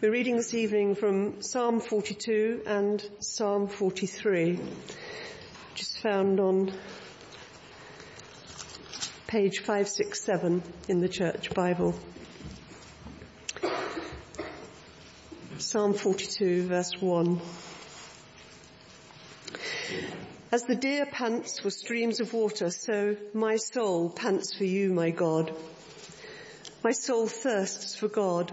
We're reading this evening from Psalm 42 and Psalm 43, which is found on page 567 in the Church Bible. Psalm 42 verse 1. As the deer pants for streams of water, so my soul pants for you, my God. My soul thirsts for God,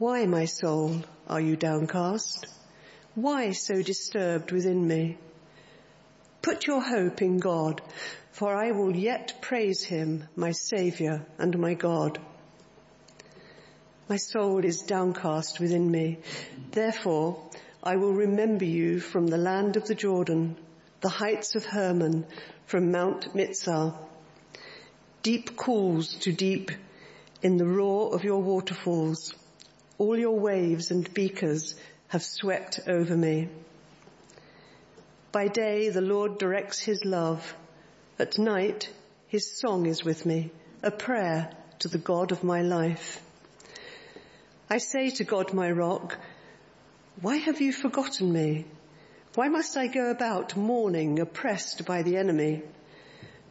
Why, my soul, are you downcast? Why so disturbed within me? Put your hope in God, for I will yet praise him, my Saviour and my God. My soul is downcast within me. Therefore, I will remember you from the land of the Jordan, the heights of Hermon, from Mount Mizar. Deep calls to deep in the roar of your waterfalls. All your waves and beakers have swept over me. By day the Lord directs his love. At night his song is with me, a prayer to the God of my life. I say to God my rock, why have you forgotten me? Why must I go about mourning, oppressed by the enemy?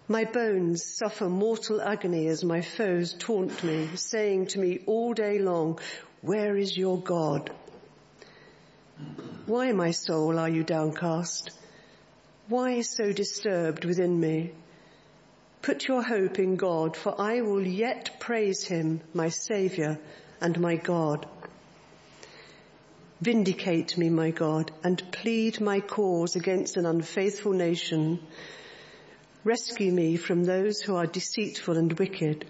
My bones suffer mortal agony as my foes taunt me, saying to me all day long, where is your God? Why, my soul, are you downcast? Why so disturbed within me? Put your hope in God, for I will yet praise him, my Saviour and my God. Vindicate me, my God, and plead my cause against an unfaithful nation. Rescue me from those who are deceitful and wicked.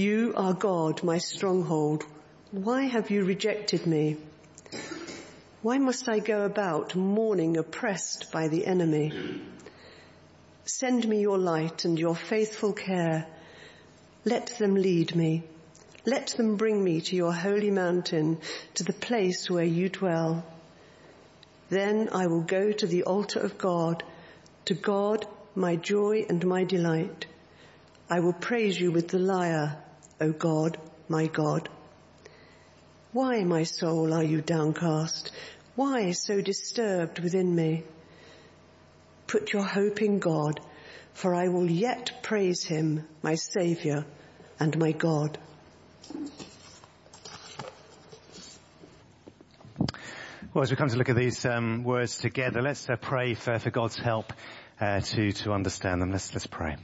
You are God, my stronghold. Why have you rejected me? Why must I go about mourning oppressed by the enemy? Send me your light and your faithful care. Let them lead me. Let them bring me to your holy mountain, to the place where you dwell. Then I will go to the altar of God, to God, my joy and my delight. I will praise you with the lyre O God, my God. Why, my soul, are you downcast? Why so disturbed within me? Put your hope in God, for I will yet praise him, my Saviour and my God. Well, as we come to look at these um, words together, let's uh, pray for, for God's help uh, to to understand them. Let's let's pray.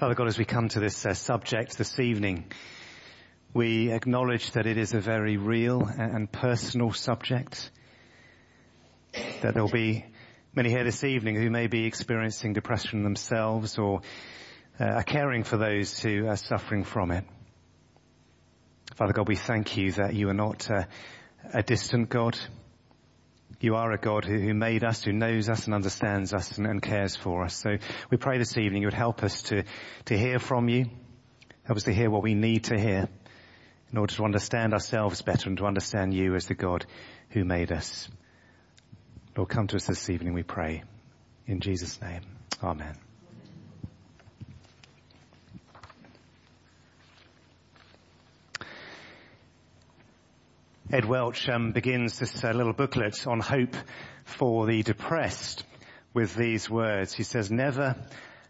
Father God, as we come to this uh, subject this evening, we acknowledge that it is a very real and personal subject. That there'll be many here this evening who may be experiencing depression themselves or uh, are caring for those who are suffering from it. Father God, we thank you that you are not uh, a distant God. You are a God who, who, made us, who knows us and understands us and, and, cares for us. So we pray this evening you would help us to, to hear from you, help us to hear what we need to hear in order to understand ourselves better and to understand you as the God who made us. Lord, come to us this evening, we pray. In Jesus' name. Amen. Ed Welch um, begins this uh, little booklet on hope for the depressed with these words. He says, never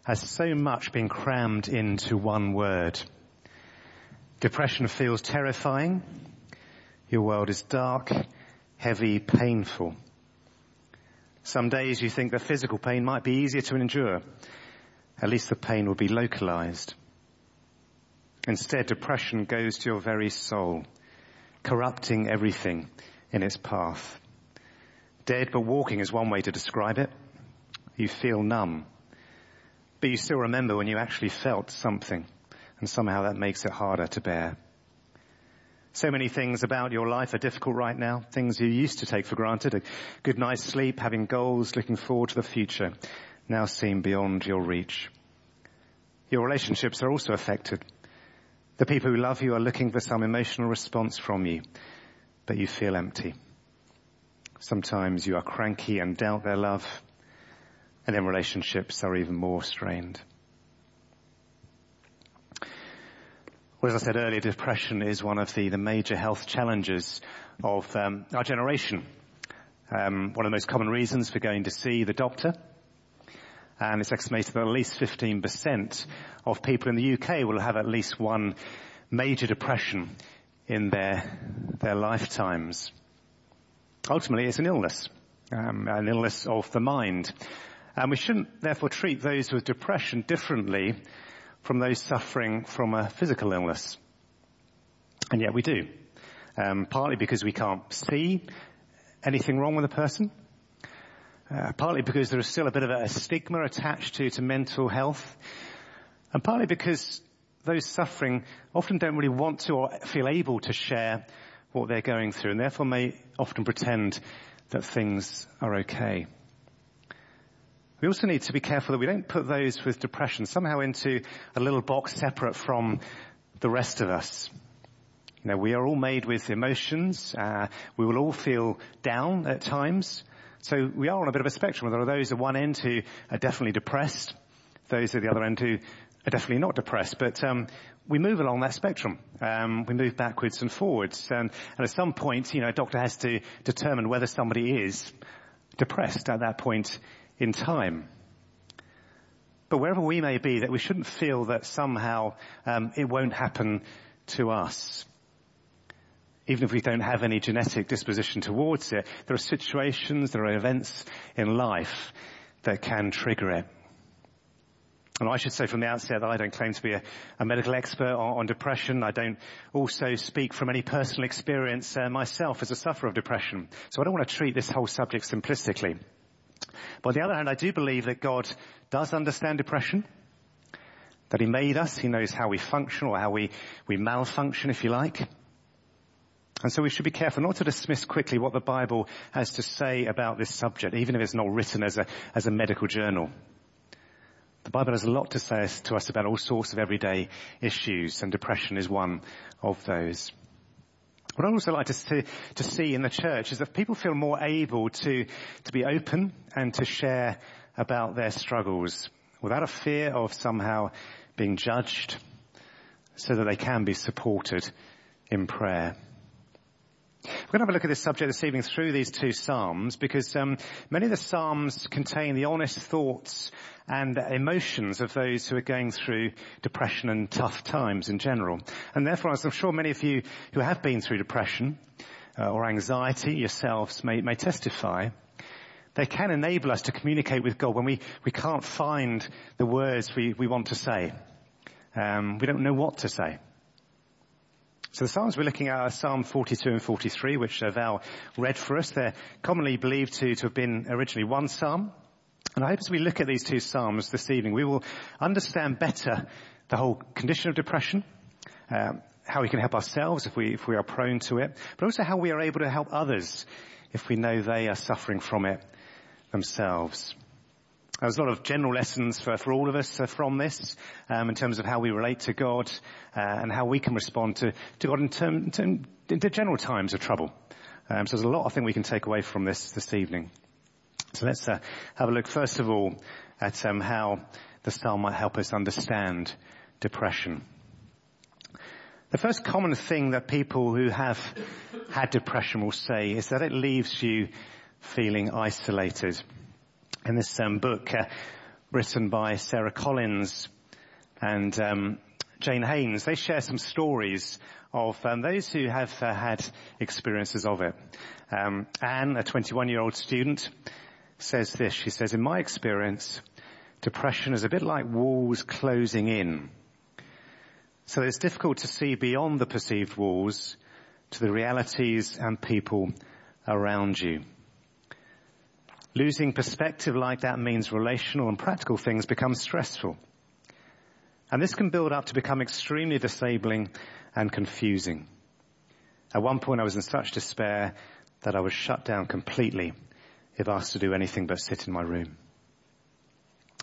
has so much been crammed into one word. Depression feels terrifying. Your world is dark, heavy, painful. Some days you think the physical pain might be easier to endure. At least the pain will be localized. Instead, depression goes to your very soul corrupting everything in its path. Dead but walking is one way to describe it. You feel numb, but you still remember when you actually felt something, and somehow that makes it harder to bear. So many things about your life are difficult right now. Things you used to take for granted. A good night's sleep, having goals, looking forward to the future, now seem beyond your reach. Your relationships are also affected. The people who love you are looking for some emotional response from you, but you feel empty. Sometimes you are cranky and doubt their love, and then relationships are even more strained. Well, as I said earlier, depression is one of the, the major health challenges of um, our generation. Um, one of the most common reasons for going to see the doctor and it's estimated that at least 15% of people in the UK will have at least one major depression in their, their lifetimes. Ultimately, it's an illness, um, an illness of the mind. And we shouldn't therefore treat those with depression differently from those suffering from a physical illness. And yet we do. Um, partly because we can't see anything wrong with a person, uh, partly because there is still a bit of a stigma attached to, to mental health, and partly because those suffering often don't really want to or feel able to share what they're going through, and therefore may often pretend that things are okay. We also need to be careful that we don't put those with depression somehow into a little box separate from the rest of us. You know, we are all made with emotions. Uh, we will all feel down at times. So we are on a bit of a spectrum. There are those at one end who are definitely depressed, those at the other end who are definitely not depressed. But um, we move along that spectrum. Um, we move backwards and forwards, and, and, at some point, you know, a doctor has to determine whether somebody is depressed at that point in time. But wherever we may be, that we shouldn't feel that somehow um, it won't happen to us even if we don't have any genetic disposition towards it, there are situations, there are events in life that can trigger it. And I should say from the outset that I don't claim to be a, a medical expert on, on, depression. I don't also speak from any personal experience uh, myself as a sufferer of depression. So I don't want to treat this whole subject simplistically. But on the other hand, I do believe that God does understand depression, that He made us, He knows how we function or how we, we malfunction, if you like. And so we should be careful not to dismiss quickly what the Bible has to say about this subject, even if it's not written as a, as a medical journal. The Bible has a lot to say to us about all sorts of everyday issues, and depression is one of those. What I'd also like to see, to see in the church is that people feel more able to, to be open and to share about their struggles without a fear of somehow being judged so that they can be supported in prayer. We're going to have a look at this subject this evening through these two psalms because um, many of the psalms contain the honest thoughts and emotions of those who are going through depression and tough times in general. And therefore, as I'm sure many of you who have been through depression uh, or anxiety yourselves may, may testify, they can enable us to communicate with God when we, we can't find the words we, we want to say. Um, we don't know what to say. So the Psalms we're looking at are Psalm 42 and 43, which uh, Val read for us. They're commonly believed to, to have been originally one Psalm. And I hope as we look at these two Psalms this evening, we will understand better the whole condition of depression, um, how we can help ourselves if we, if we are prone to it, but also how we are able to help others if we know they are suffering from it themselves. There's a lot of general lessons for, for all of us uh, from this um, in terms of how we relate to God uh, and how we can respond to, to God in, term, in, in general times of trouble. Um, so there's a lot I think we can take away from this this evening. So let's uh, have a look first of all at um, how the psalm might help us understand depression. The first common thing that people who have had depression will say is that it leaves you feeling isolated in this um, book uh, written by Sarah Collins and um, Jane Haynes. They share some stories of um, those who have uh, had experiences of it. Um, Anne, a 21-year-old student, says this. She says, "In my experience, depression is a bit like walls closing in. So it's difficult to see beyond the perceived walls to the realities and people around you." Losing perspective like that means relational and practical things become stressful. And this can build up to become extremely disabling and confusing. At one point I was in such despair that I was shut down completely if asked to do anything but sit in my room.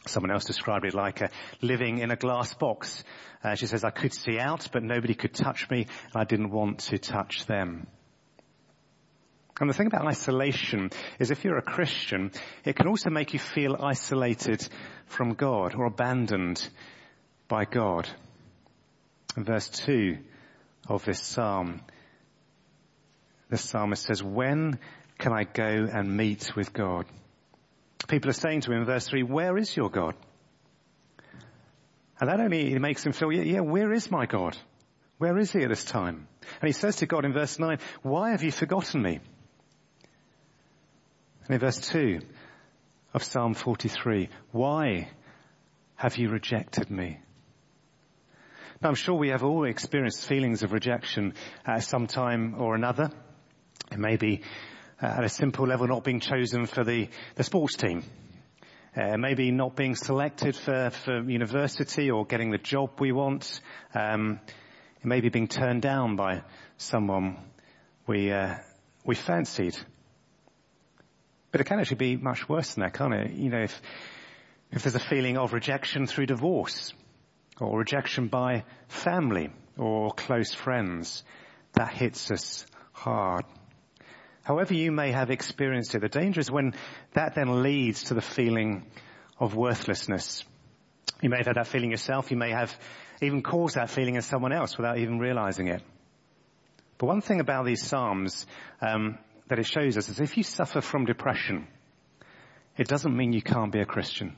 Someone else described it like a living in a glass box. Uh, she says, I could see out, but nobody could touch me, and I didn't want to touch them. And the thing about isolation is if you're a Christian, it can also make you feel isolated from God or abandoned by God. In verse 2 of this psalm, the psalmist says, when can I go and meet with God? People are saying to him in verse 3, where is your God? And that only makes him feel, yeah, yeah, where is my God? Where is he at this time? And he says to God in verse 9, why have you forgotten me? And in verse 2 of Psalm 43, why have you rejected me? Now I'm sure we have all experienced feelings of rejection at some time or another. It may be uh, at a simple level not being chosen for the, the sports team. Uh, maybe not being selected for, for university or getting the job we want. Um, maybe being turned down by someone we, uh, we fancied. But it can actually be much worse than that, can't it? You know, if, if there's a feeling of rejection through divorce or rejection by family or close friends, that hits us hard. However you may have experienced it, the danger is when that then leads to the feeling of worthlessness. You may have had that feeling yourself. You may have even caused that feeling in someone else without even realizing it. But one thing about these Psalms um, that it shows us is if you suffer from depression, it doesn't mean you can't be a Christian.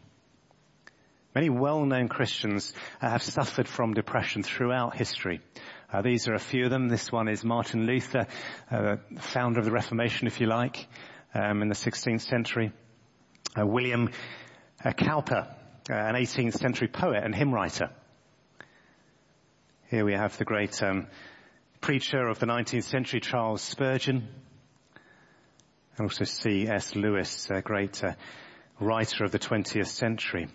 Many well-known Christians have suffered from depression throughout history. Uh, these are a few of them. This one is Martin Luther, uh, founder of the Reformation, if you like, um, in the 16th century. Uh, William uh, Cowper, uh, an 18th century poet and hymn writer. Here we have the great um, preacher of the 19th century, Charles Spurgeon, and also C.S. Lewis, a great uh, writer of the 20th century.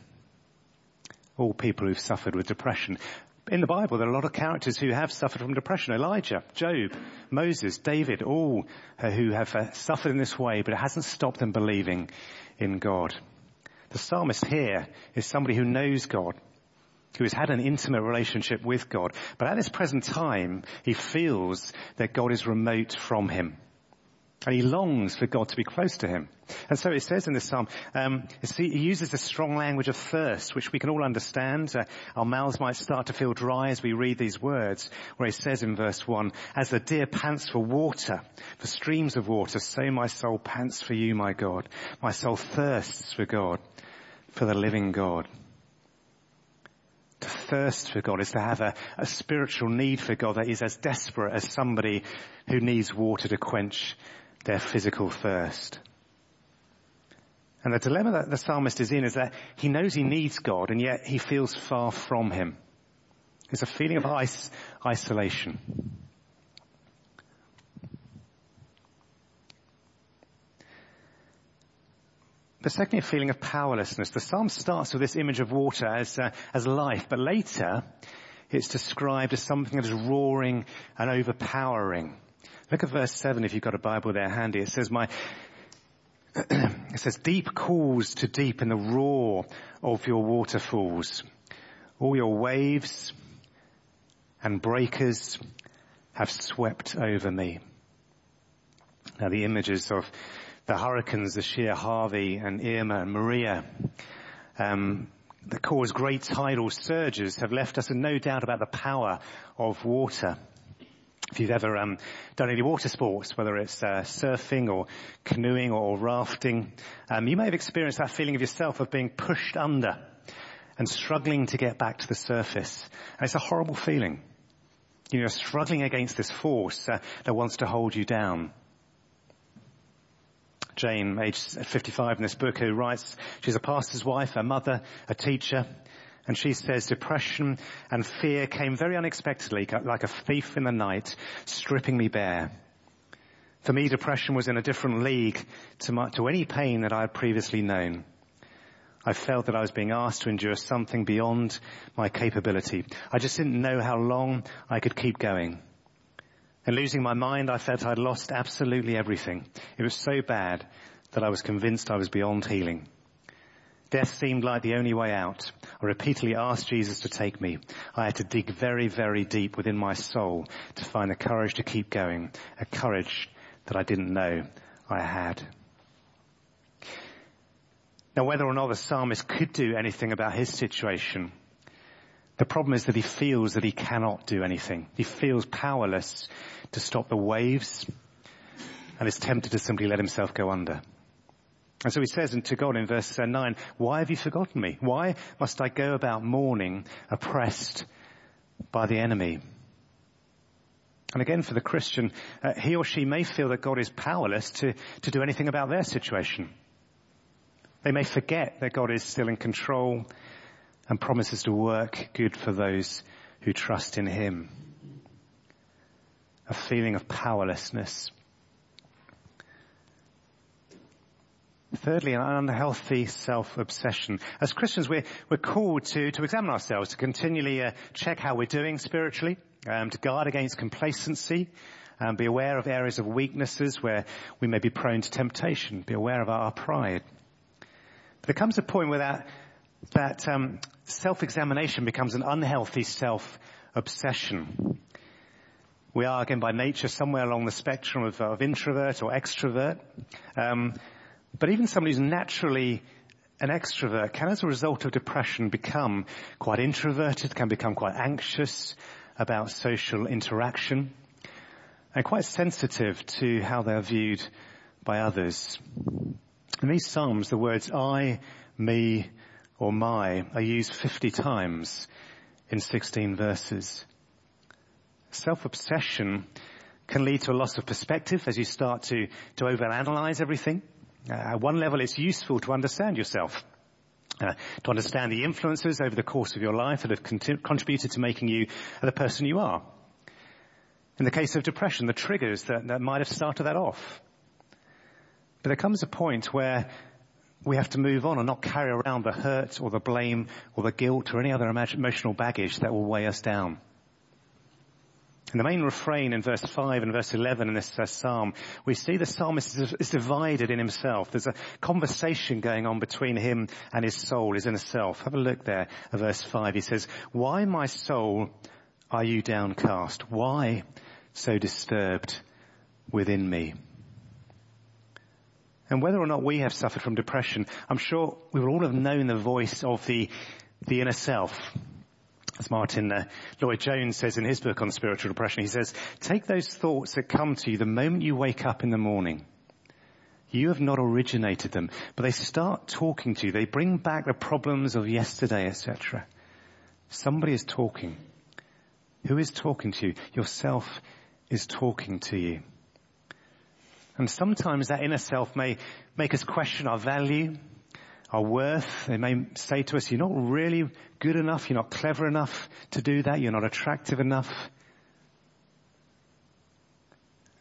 All people who've suffered with depression in the Bible, there are a lot of characters who have suffered from depression. Elijah, Job, Moses, David, all uh, who have uh, suffered in this way, but it hasn't stopped them believing in God. The psalmist here is somebody who knows God, who has had an intimate relationship with God, but at this present time, he feels that God is remote from him. And he longs for God to be close to him. And so it says in this psalm, um, he uses a strong language of thirst, which we can all understand. Uh, our mouths might start to feel dry as we read these words, where he says in verse one, as the deer pants for water, for streams of water, so my soul pants for you, my God. My soul thirsts for God, for the living God. To thirst for God is to have a, a spiritual need for God that is as desperate as somebody who needs water to quench their physical thirst. And the dilemma that the psalmist is in is that he knows he needs God and yet he feels far from him. There's a feeling of is- isolation. But secondly, a feeling of powerlessness. The psalm starts with this image of water as, uh, as life, but later it's described as something that is roaring and overpowering. Look at verse 7 if you've got a Bible there handy. It says, my, it says, deep calls to deep in the roar of your waterfalls. All your waves and breakers have swept over me. Now the images of the hurricanes, the sheer Harvey and Irma and Maria, um, that cause great tidal surges have left us in no doubt about the power of water. If you've ever um, done any water sports, whether it's uh, surfing or canoeing or rafting, um, you may have experienced that feeling of yourself of being pushed under and struggling to get back to the surface. And it's a horrible feeling. You know, struggling against this force uh, that wants to hold you down. Jane, age 55 in this book, who writes, she's a pastor's wife, a mother, a teacher, and she says depression and fear came very unexpectedly, like a thief in the night, stripping me bare. For me, depression was in a different league to, my, to any pain that I had previously known. I felt that I was being asked to endure something beyond my capability. I just didn't know how long I could keep going. And losing my mind, I felt I'd lost absolutely everything. It was so bad that I was convinced I was beyond healing. Death seemed like the only way out. I repeatedly asked Jesus to take me. I had to dig very, very deep within my soul to find the courage to keep going, a courage that I didn't know I had. Now whether or not the psalmist could do anything about his situation, the problem is that he feels that he cannot do anything. He feels powerless to stop the waves and is tempted to simply let himself go under. And so he says to God in verse 9, why have you forgotten me? Why must I go about mourning, oppressed by the enemy? And again, for the Christian, uh, he or she may feel that God is powerless to, to do anything about their situation. They may forget that God is still in control and promises to work good for those who trust in Him. A feeling of powerlessness. Thirdly, an unhealthy self-obsession. As Christians, we're, we're called to, to examine ourselves, to continually uh, check how we're doing spiritually, um, to guard against complacency, um, be aware of areas of weaknesses where we may be prone to temptation, be aware of our, pride. But there comes a point where that, that um, self-examination becomes an unhealthy self-obsession. We are, again, by nature, somewhere along the spectrum of, of introvert or extrovert. Um, but even somebody who's naturally an extrovert can, as a result of depression, become quite introverted, can become quite anxious about social interaction, and quite sensitive to how they're viewed by others. In these Psalms, the words I, me, or my are used 50 times in 16 verses. Self-obsession can lead to a loss of perspective as you start to, to overanalyze everything. Uh, at one level, it's useful to understand yourself. Uh, to understand the influences over the course of your life that have contributed to making you the person you are. In the case of depression, the triggers that, that might have started that off. But there comes a point where we have to move on and not carry around the hurt or the blame or the guilt or any other emotional baggage that will weigh us down. In the main refrain in verse 5 and verse 11 in this psalm, we see the psalmist is, is, divided in himself. There's a conversation going on between him and his soul, his inner self. Have a look there at verse 5. He says, Why, my soul, are you downcast? Why so disturbed within me? And whether or not we have suffered from depression, I'm sure we will all have known the voice of the, the inner self. As Martyn uh, Lloyd Jones says in his book on spiritual depression, he says, take those thoughts that come to you the moment you wake up in the morning. You have not originated them, but they start talking to you. They bring back the problems of yesterday, etc. Somebody is talking. Who is talking to you? Yourself is talking to you. And sometimes that inner self may make us question our value, our worth. They may say to us, you're not really good enough, you're not clever enough to do that, you're not attractive enough.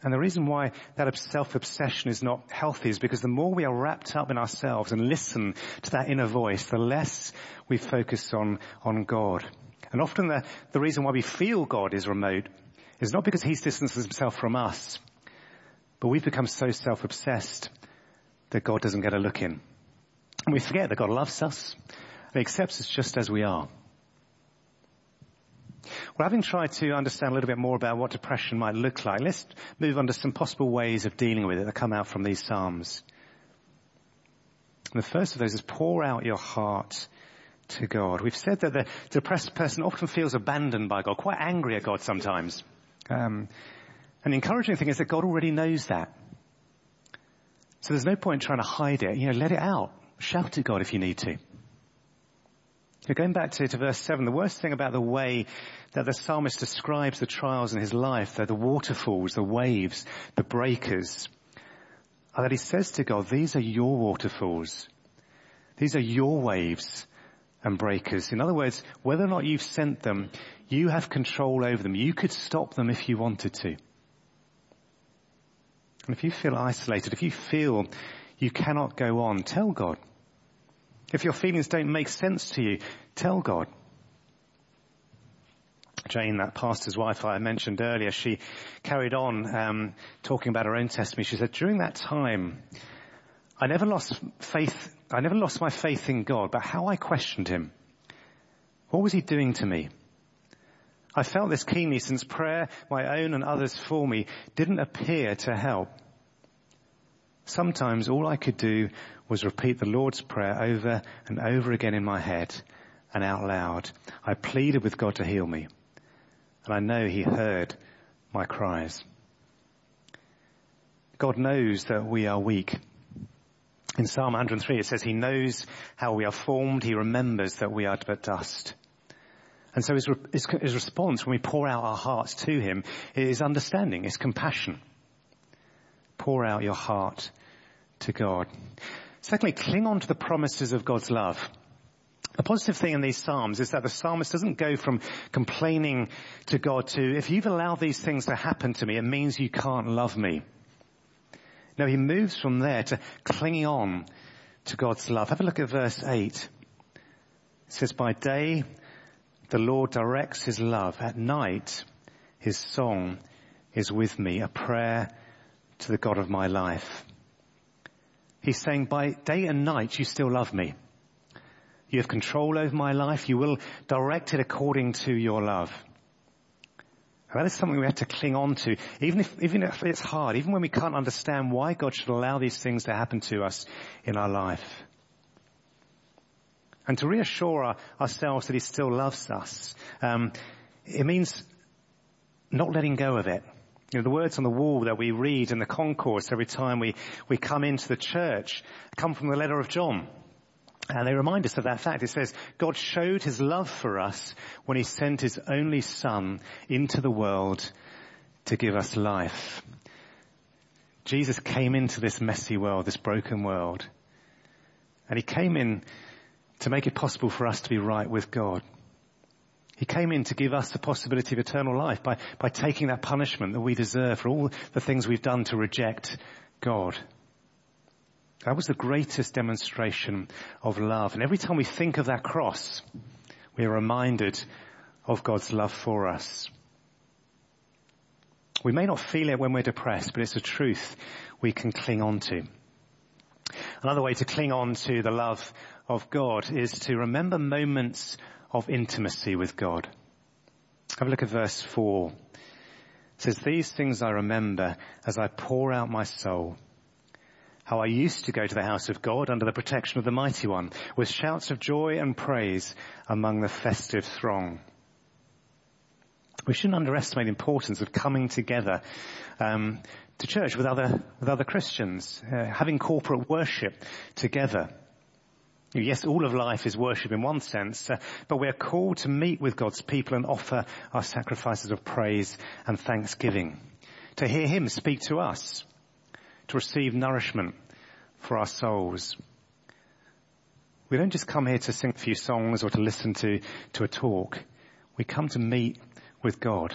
And the reason why that self-obsession is not healthy is because the more we are wrapped up in ourselves and listen to that inner voice, the less we focus on, on God. And often the, the reason why we feel God is remote is not because He's distanced Himself from us, but we've become so self-obsessed that God doesn't get a look in. And we forget that God loves us and accepts us just as we are. Well, having tried to understand a little bit more about what depression might look like, let's move on to some possible ways of dealing with it that come out from these Psalms. And the first of those is pour out your heart to God. We've said that the depressed person often feels abandoned by God, quite angry at God sometimes. Um, and the encouraging thing is that God already knows that. So there's no point trying to hide it. You know, let it out. Shout at God if you need to. going back to, to verse 7, the worst thing about the way that the psalmist describes the trials in his life, they're the waterfalls, the waves, the breakers, are that he says to God, these are your waterfalls. These are your waves and breakers. In other words, whether or not you've sent them, you have control over them. You could stop them if you wanted to. And if you feel isolated, if you feel you cannot go on, tell God. If your feelings don't make sense to you, tell God. Jane, that pastor's wife I mentioned earlier, she carried on um, talking about her own testimony. She said, during that time, I never lost faith. I never lost my faith in God, but how I questioned Him. What was He doing to me? I felt this keenly since prayer, my own and others for me, didn't appear to help. Sometimes all I could do was repeat the Lord's Prayer over and over again in my head and out loud. I pleaded with God to heal me and I know he heard my cries. God knows that we are weak. In Psalm 103 it says he knows how we are formed, he remembers that we are but dust. And so his, his, his response when we pour out our hearts to him is understanding, is compassion. Pour out your heart to God. Secondly, cling on to the promises of God's love. The positive thing in these Psalms is that the psalmist doesn't go from complaining to God to, if you've allowed these things to happen to me, it means you can't love me. No, he moves from there to clinging on to God's love. Have a look at verse 8. It says, by day the Lord directs his love. At night his song is with me, a prayer to the God of my life. He's saying by day and night you still love me. You have control over my life. You will direct it according to your love. And that is something we have to cling on to, even if, even if it's hard, even when we can't understand why God should allow these things to happen to us in our life. And to reassure our, ourselves that He still loves us, um, it means not letting go of it. You know, the words on the wall that we read in the concourse every time we, we come into the church come from the letter of John. And they remind us of that fact. It says, God showed his love for us when he sent his only son into the world to give us life. Jesus came into this messy world, this broken world. And he came in to make it possible for us to be right with God. He came in to give us the possibility of eternal life by, by taking that punishment that we deserve for all the things we've done to reject God. That was the greatest demonstration of love. And every time we think of that cross, we are reminded of God's love for us. We may not feel it when we're depressed, but it's a truth we can cling on to. Another way to cling on to the love of God is to remember moments of intimacy with God. Have a look at verse 4. It says, These things I remember as I pour out my soul how I used to go to the house of God under the protection of the mighty one with shouts of joy and praise among the festive throng. We shouldn't underestimate the importance of coming together um, to church with other with other Christians, uh, having corporate worship together. Yes, all of life is worship in one sense, uh, but we're called to meet with God's people and offer our sacrifices of praise and thanksgiving, to hear Him speak to us, to receive nourishment for our souls. We don't just come here to sing a few songs or to listen to, to a talk. We come to meet with God.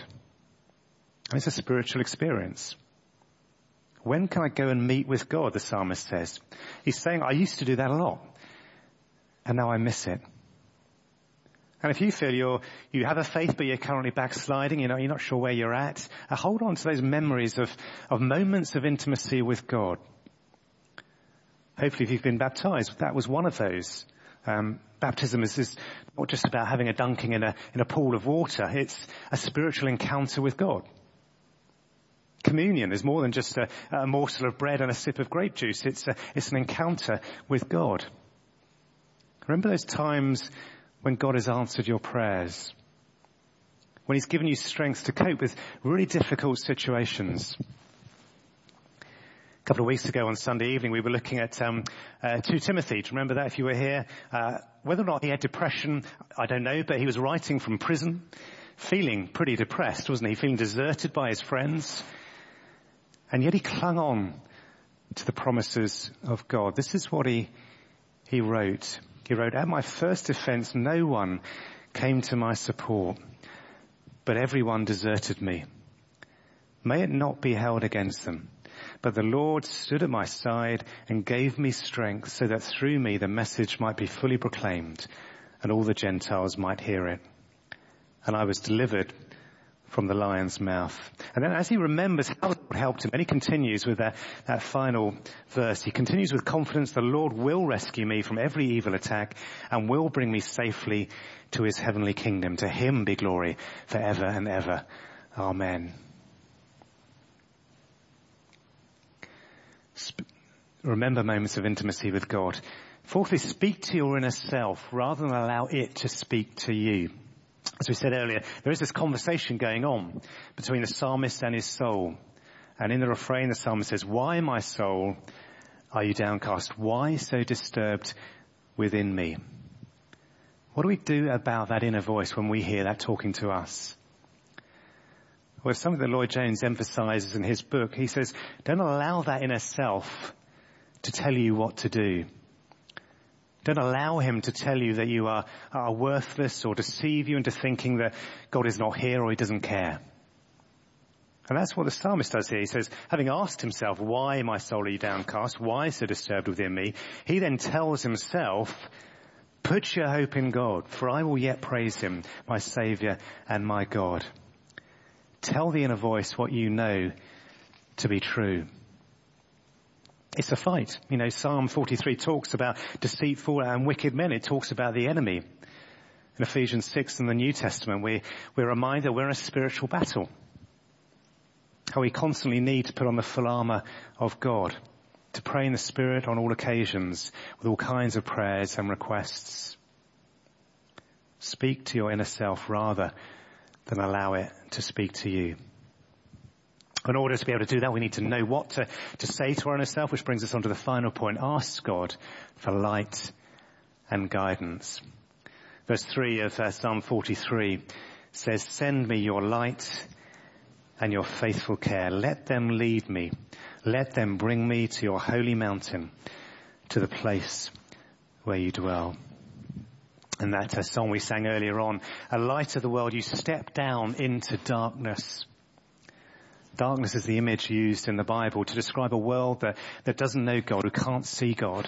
And it's a spiritual experience. When can I go and meet with God? The psalmist says. He's saying, I used to do that a lot. And now I miss it. And if you feel you're, you have a faith but you're currently backsliding, you know, you're not sure where you're at, uh, hold on to those memories of, of moments of intimacy with God. Hopefully if you've been baptized, that was one of those. Um, baptism is, is, not just about having a dunking in a, in a pool of water. It's a spiritual encounter with God. Communion is more than just a, a morsel of bread and a sip of grape juice. It's, a, it's an encounter with God. Remember those times when God has answered your prayers? When He's given you strength to cope with really difficult situations? A couple of weeks ago on Sunday evening, we were looking at um, uh, 2 Timothy. Do you remember that if you were here? Uh, whether or not he had depression, I don't know, but he was writing from prison, feeling pretty depressed, wasn't he? Feeling deserted by his friends. And yet he clung on to the promises of God. This is what he, he wrote. He wrote, at my first defense, no one came to my support, but everyone deserted me. May it not be held against them. But the Lord stood at my side and gave me strength so that through me the message might be fully proclaimed and all the Gentiles might hear it. and I was delivered from the lion's mouth. And then as he remembers how the Lord helped him, and he continues with that, that final verse, he continues with confidence, the Lord will rescue me from every evil attack and will bring me safely to his heavenly kingdom. To him be glory forever and ever. Amen. Sp- remember moments of intimacy with God. Fourthly, speak to your inner self rather than allow it to speak to you. As we said earlier, there is this conversation going on between the psalmist and his soul. And in the refrain, the psalmist says, why my soul are you downcast? Why so disturbed within me? What do we do about that inner voice when we hear that talking to us? Well, something that Lloyd Jones emphasizes in his book. He says, don't allow that inner self to tell you what to do. Don't allow him to tell you that you are, are worthless or deceive you into thinking that God is not here or he doesn't care. And that's what the psalmist does here. He says, having asked himself, why my soul are you downcast? Why so disturbed within me? He then tells himself, put your hope in God, for I will yet praise him, my savior and my God. Tell the inner voice what you know to be true. It's a fight. You know, Psalm 43 talks about deceitful and wicked men. It talks about the enemy. In Ephesians 6 in the New Testament, we, we're reminded we're in a spiritual battle. How we constantly need to put on the full armor of God, to pray in the Spirit on all occasions with all kinds of prayers and requests. Speak to your inner self rather than allow it to speak to you. In order to be able to do that, we need to know what to, to say to our inner self, which brings us on to the final point. Ask God for light and guidance. Verse 3 of uh, Psalm 43 says, Send me your light and your faithful care. Let them lead me. Let them bring me to your holy mountain, to the place where you dwell. And that uh, song we sang earlier on, a light of the world, you step down into darkness Darkness is the image used in the Bible to describe a world that, that doesn't know God, who can't see God,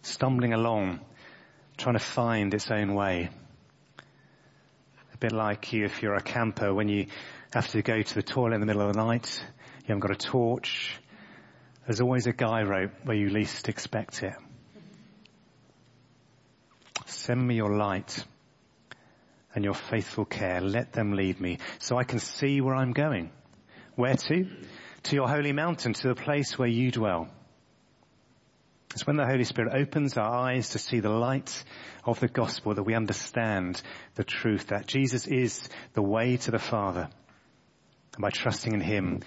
stumbling along, trying to find its own way. A bit like you if you're a camper when you have to go to the toilet in the middle of the night, you haven't got a torch, there's always a guy rope where you least expect it. Send me your light and your faithful care. Let them lead me so I can see where I'm going. Where to? To your holy mountain, to the place where you dwell. It's when the Holy Spirit opens our eyes to see the light of the gospel that we understand the truth that Jesus is the way to the Father. And by trusting in Him,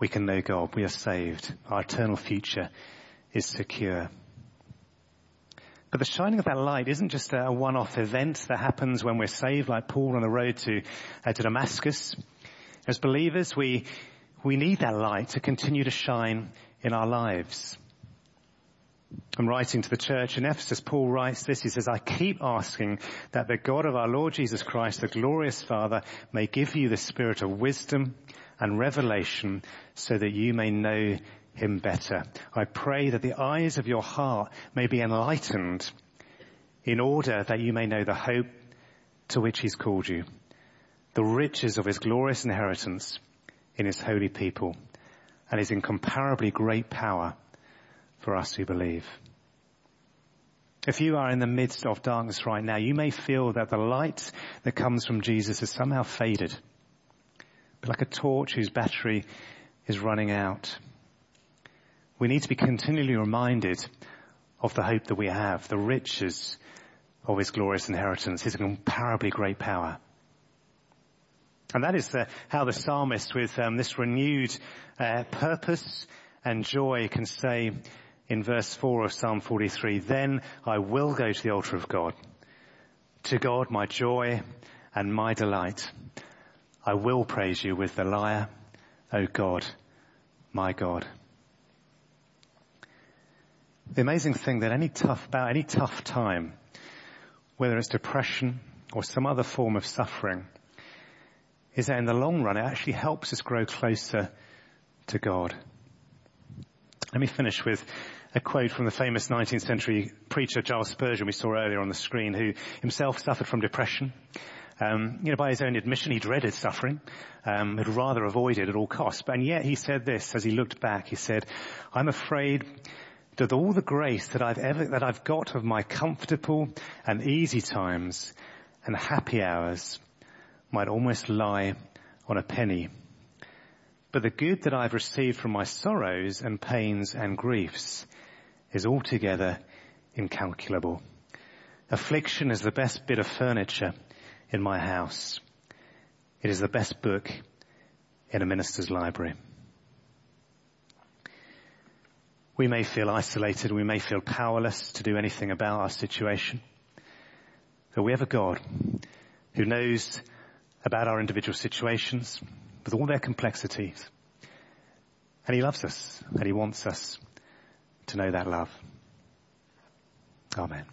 we can know God. We are saved. Our eternal future is secure. But the shining of that light isn't just a one-off event that happens when we're saved, like Paul on the road to, uh, to Damascus. As believers, we, we need that light to continue to shine in our lives. I'm writing to the church in Ephesus. Paul writes this. He says, I keep asking that the God of our Lord Jesus Christ, the glorious Father, may give you the spirit of wisdom and revelation so that you may know him better. I pray that the eyes of your heart may be enlightened in order that you may know the hope to which he's called you the riches of his glorious inheritance in his holy people and his incomparably great power for us who believe. If you are in the midst of darkness right now, you may feel that the light that comes from Jesus has somehow faded. But like a torch whose battery is running out. We need to be continually reminded of the hope that we have, the riches of his glorious inheritance, his incomparably great power. And that is the, how the psalmist with um, this renewed uh, purpose and joy can say in verse 4 of Psalm 43, then I will go to the altar of God, to God my joy and my delight. I will praise you with the lyre, O God, my God. The amazing thing that any tough, about any tough time, whether it's depression or some other form of suffering, is that in the long run, it actually helps us grow closer to God. Let me finish with a quote from the famous 19th century preacher Charles Spurgeon we saw earlier on the screen who himself suffered from depression Um, you know, by his own admission, he dreaded suffering, um, had rather avoid it at all costs. But and yet he said this as he looked back. He said, "I'm afraid that all the grace that I've ever that I've got of my comfortable and easy times and happy hours might almost lie on a penny." But the good that I've received from my sorrows and pains and griefs is altogether incalculable. Affliction is the best bit of furniture in my house. It is the best book in a minister's library. We may feel isolated, we may feel powerless to do anything about our situation. But we have a God who knows about our individual situations with all their complexities. And he loves us and he wants us to know that love. Amen.